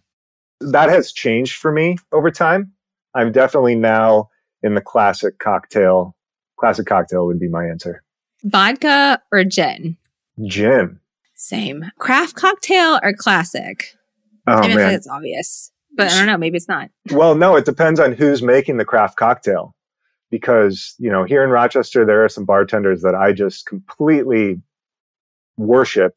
That has changed for me over time. I'm definitely now in the classic cocktail. Classic cocktail would be my answer. Vodka or gin? Gin. Same. Craft cocktail or classic? Oh, I mean, man. it's obvious, but I don't know. Maybe it's not. Well, no, it depends on who's making the craft cocktail. Because, you know, here in Rochester, there are some bartenders that I just completely worship.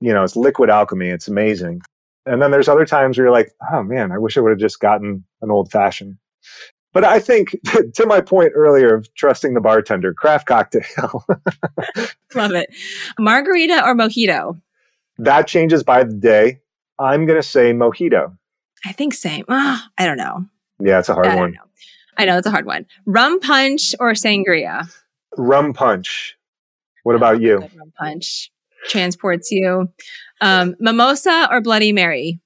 You know, it's liquid alchemy. It's amazing. And then there's other times where you're like, oh man, I wish I would have just gotten an old fashioned. But I think, to my point earlier of trusting the bartender, craft cocktail. Love it. Margarita or mojito? That changes by the day. I'm going to say mojito. I think same. Oh, I don't know. Yeah, it's a hard I one. Know. I know it's a hard one. Rum punch or sangria? Rum punch. What about you? Rum punch transports you. Um, mimosa or Bloody Mary?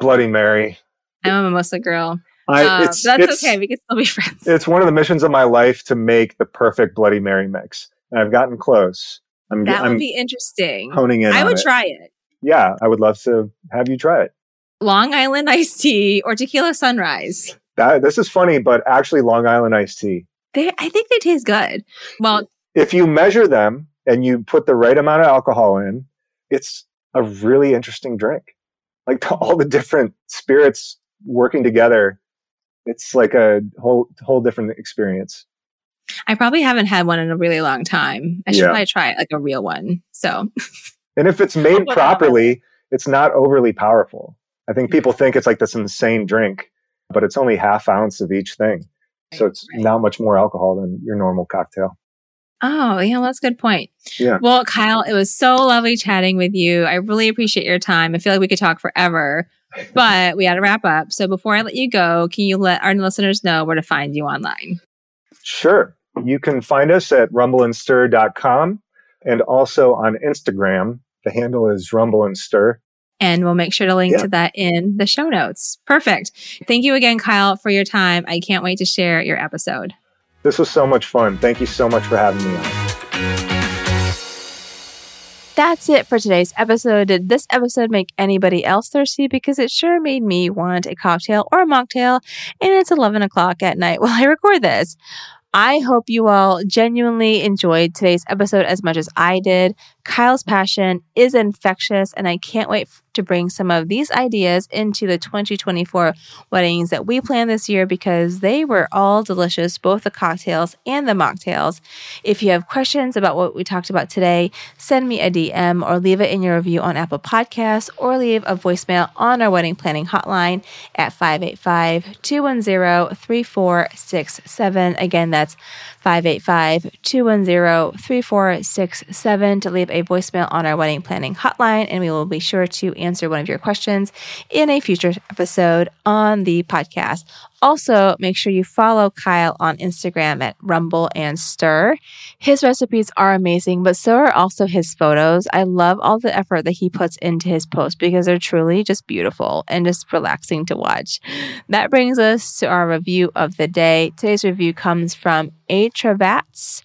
Bloody Mary. I'm a mimosa girl. I, um, it's, that's okay. We can still be friends. It's one of the missions of my life to make the perfect Bloody Mary mix, and I've gotten close. I'm, that would I'm be interesting. Honing in. I would it. try it. Yeah, I would love to have you try it. Long Island iced tea or tequila sunrise. That this is funny, but actually, Long Island iced tea. They, I think they taste good. Well, if you measure them and you put the right amount of alcohol in, it's a really interesting drink. Like all the different spirits working together it's like a whole whole different experience. I probably haven't had one in a really long time. I should yeah. probably try it, like a real one. So, and if it's made properly, it's not overly powerful. I think people think it's like this insane drink, but it's only half ounce of each thing. Right, so it's right. not much more alcohol than your normal cocktail. Oh, yeah, that's a good point. Yeah. Well, Kyle, it was so lovely chatting with you. I really appreciate your time. I feel like we could talk forever but we had to wrap up. So before I let you go, can you let our listeners know where to find you online? Sure. You can find us at rumbleandstir.com and also on Instagram. The handle is Rumble and Stir. And we'll make sure to link yeah. to that in the show notes. Perfect. Thank you again, Kyle, for your time. I can't wait to share your episode. This was so much fun. Thank you so much for having me on. That's it for today's episode. Did this episode make anybody else thirsty? Because it sure made me want a cocktail or a mocktail, and it's 11 o'clock at night while I record this. I hope you all genuinely enjoyed today's episode as much as I did. Kyle's passion is infectious, and I can't wait to bring some of these ideas into the 2024 weddings that we plan this year because they were all delicious, both the cocktails and the mocktails. If you have questions about what we talked about today, send me a DM or leave it in your review on Apple Podcasts or leave a voicemail on our wedding planning hotline at 585 210 3467. Again, that's 585 210 3467 to leave a voicemail on our wedding planning hotline, and we will be sure to answer one of your questions in a future episode on the podcast. Also, make sure you follow Kyle on Instagram at Rumble and Stir. His recipes are amazing, but so are also his photos. I love all the effort that he puts into his posts because they're truly just beautiful and just relaxing to watch. That brings us to our review of the day. Today's review comes from A. Travats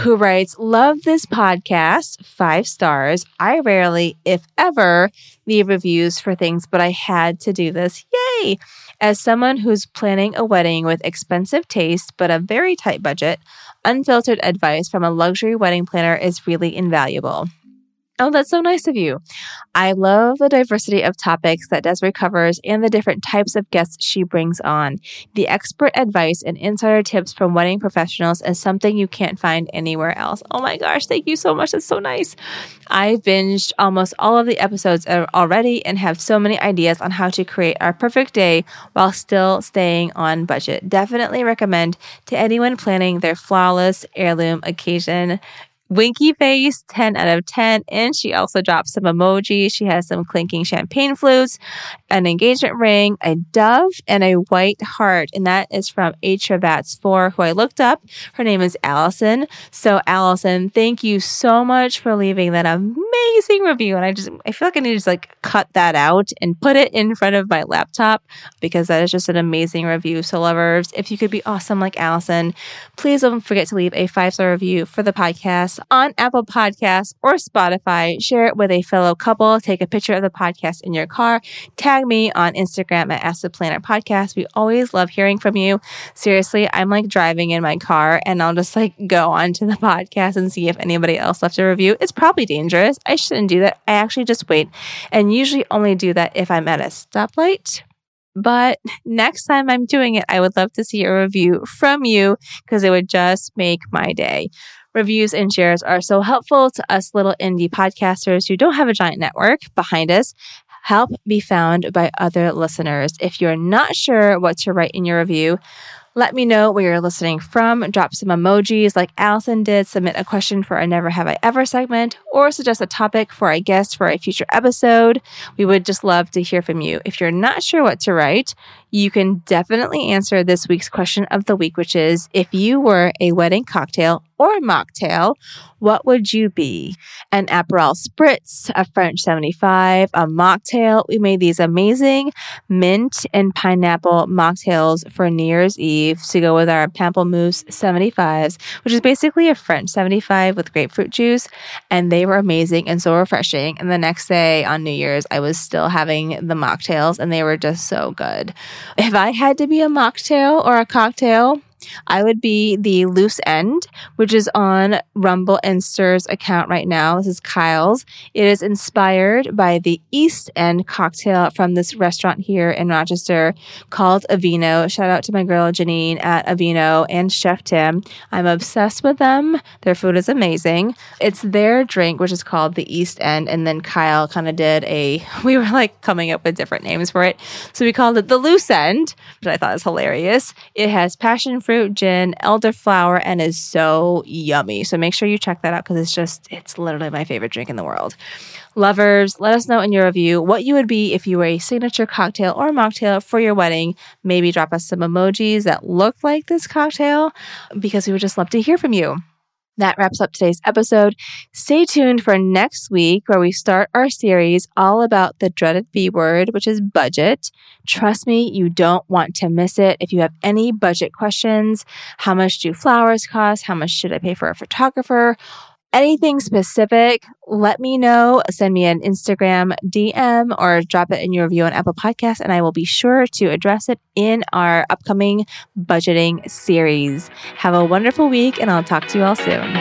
who writes, Love this podcast, five stars. I rarely, if ever, leave reviews for things, but I had to do this. Yay! As someone who's planning a wedding with expensive taste but a very tight budget, unfiltered advice from a luxury wedding planner is really invaluable. Oh, that's so nice of you. I love the diversity of topics that Desiree covers and the different types of guests she brings on. The expert advice and insider tips from wedding professionals is something you can't find anywhere else. Oh my gosh, thank you so much. That's so nice. I've binged almost all of the episodes already and have so many ideas on how to create our perfect day while still staying on budget. Definitely recommend to anyone planning their flawless heirloom occasion. Winky face, 10 out of 10. And she also dropped some emojis. She has some clinking champagne flutes, an engagement ring, a dove, and a white heart. And that is from H. Travats 4, who I looked up. Her name is Allison. So, Allison, thank you so much for leaving that amazing review. And I just, I feel like I need to just like cut that out and put it in front of my laptop because that is just an amazing review. So, lovers, if you could be awesome like Allison, please don't forget to leave a five star review for the podcast on Apple Podcasts or Spotify. Share it with a fellow couple. Take a picture of the podcast in your car. Tag me on Instagram at Ask the Planner Podcast. We always love hearing from you. Seriously, I'm like driving in my car and I'll just like go onto the podcast and see if anybody else left a review. It's probably dangerous. I shouldn't do that. I actually just wait and usually only do that if I'm at a stoplight but next time I'm doing it, I would love to see a review from you because it would just make my day. Reviews and shares are so helpful to us little indie podcasters who don't have a giant network behind us. Help be found by other listeners. If you're not sure what to write in your review, let me know where you're listening from. Drop some emojis like Allison did. Submit a question for a Never Have I Ever segment or suggest a topic for a guest for a future episode. We would just love to hear from you. If you're not sure what to write, you can definitely answer this week's question of the week, which is if you were a wedding cocktail or a mocktail, what would you be? An Aperol Spritz, a French 75, a mocktail. We made these amazing mint and pineapple mocktails for New Year's Eve to go with our Pamplemousse 75s, which is basically a French 75 with grapefruit juice. And they were amazing and so refreshing. And the next day on New Year's, I was still having the mocktails and they were just so good. If I had to be a mocktail or a cocktail, I would be the loose end, which is on Rumble and Stir's account right now. This is Kyle's. It is inspired by the East End cocktail from this restaurant here in Rochester called Avvino. Shout out to my girl Janine at Avvino and Chef Tim. I'm obsessed with them. Their food is amazing. It's their drink, which is called the East End. And then Kyle kind of did a, we were like coming up with different names for it. So we called it the loose end, which I thought was hilarious. It has passion fruit gin, elderflower, and is so yummy. So make sure you check that out because it's just, it's literally my favorite drink in the world. Lovers, let us know in your review what you would be if you were a signature cocktail or mocktail for your wedding. Maybe drop us some emojis that look like this cocktail because we would just love to hear from you. That wraps up today's episode. Stay tuned for next week where we start our series all about the dreaded B word, which is budget. Trust me, you don't want to miss it. If you have any budget questions, how much do flowers cost? How much should I pay for a photographer? Anything specific, let me know. Send me an Instagram DM or drop it in your review on Apple Podcasts, and I will be sure to address it in our upcoming budgeting series. Have a wonderful week, and I'll talk to you all soon.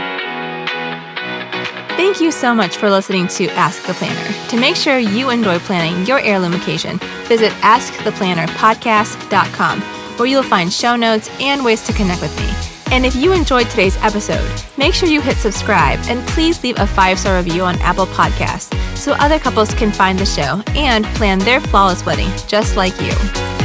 Thank you so much for listening to Ask the Planner. To make sure you enjoy planning your heirloom occasion, visit AskThePlannerPodcast.com, where you'll find show notes and ways to connect with me. And if you enjoyed today's episode, make sure you hit subscribe and please leave a five star review on Apple Podcasts so other couples can find the show and plan their flawless wedding just like you.